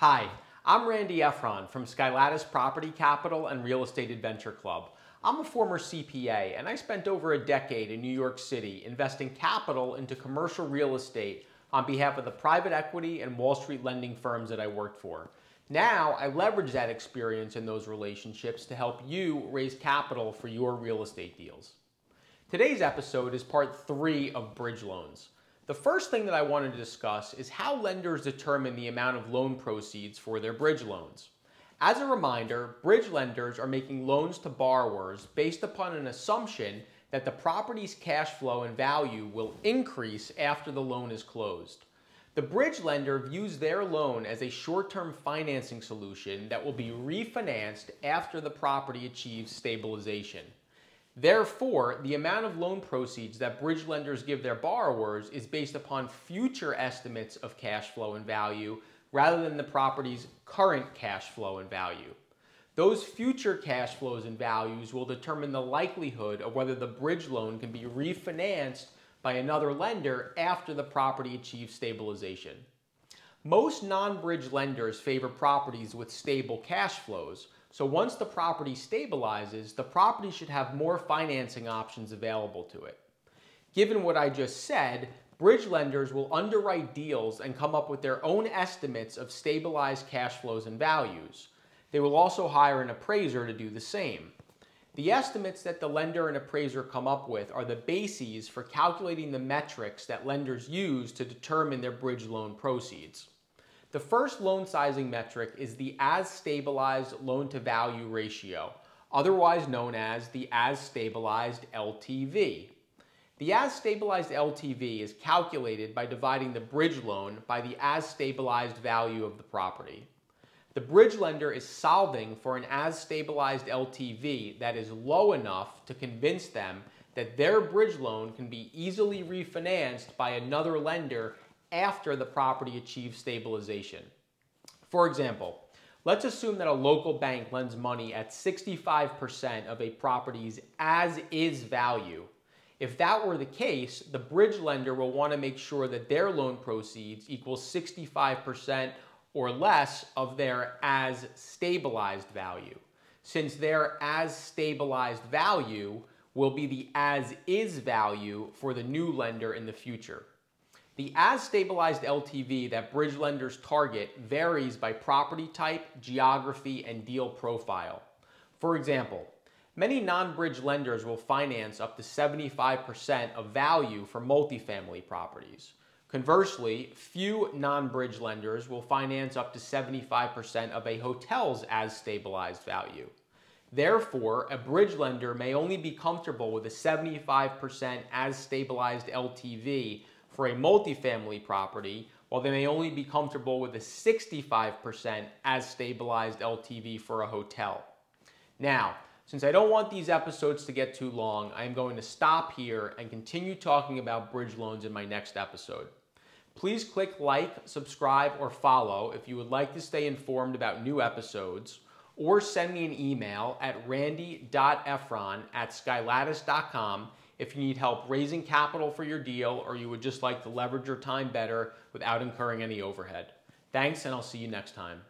Hi, I'm Randy Efron from Skylatis Property Capital and Real Estate Adventure Club. I'm a former CPA and I spent over a decade in New York City investing capital into commercial real estate on behalf of the private equity and Wall Street lending firms that I worked for. Now, I leverage that experience and those relationships to help you raise capital for your real estate deals. Today's episode is part three of bridge loans. The first thing that I wanted to discuss is how lenders determine the amount of loan proceeds for their bridge loans. As a reminder, bridge lenders are making loans to borrowers based upon an assumption that the property's cash flow and value will increase after the loan is closed. The bridge lender views their loan as a short term financing solution that will be refinanced after the property achieves stabilization. Therefore, the amount of loan proceeds that bridge lenders give their borrowers is based upon future estimates of cash flow and value rather than the property's current cash flow and value. Those future cash flows and values will determine the likelihood of whether the bridge loan can be refinanced by another lender after the property achieves stabilization. Most non bridge lenders favor properties with stable cash flows, so once the property stabilizes, the property should have more financing options available to it. Given what I just said, bridge lenders will underwrite deals and come up with their own estimates of stabilized cash flows and values. They will also hire an appraiser to do the same. The estimates that the lender and appraiser come up with are the bases for calculating the metrics that lenders use to determine their bridge loan proceeds. The first loan sizing metric is the as stabilized loan to value ratio, otherwise known as the as stabilized LTV. The as stabilized LTV is calculated by dividing the bridge loan by the as stabilized value of the property. The bridge lender is solving for an as stabilized LTV that is low enough to convince them that their bridge loan can be easily refinanced by another lender after the property achieves stabilization. For example, let's assume that a local bank lends money at 65% of a property's as is value. If that were the case, the bridge lender will want to make sure that their loan proceeds equal 65% or less of their as stabilized value, since their as stabilized value will be the as is value for the new lender in the future. The as stabilized LTV that bridge lenders target varies by property type, geography, and deal profile. For example, many non bridge lenders will finance up to 75% of value for multifamily properties. Conversely, few non bridge lenders will finance up to 75% of a hotel's as stabilized value. Therefore, a bridge lender may only be comfortable with a 75% as stabilized LTV for a multifamily property, while they may only be comfortable with a 65% as stabilized LTV for a hotel. Now, since I don't want these episodes to get too long, I am going to stop here and continue talking about bridge loans in my next episode. Please click like, subscribe, or follow if you would like to stay informed about new episodes, or send me an email at randy.efron at skylatis.com if you need help raising capital for your deal or you would just like to leverage your time better without incurring any overhead. Thanks, and I'll see you next time.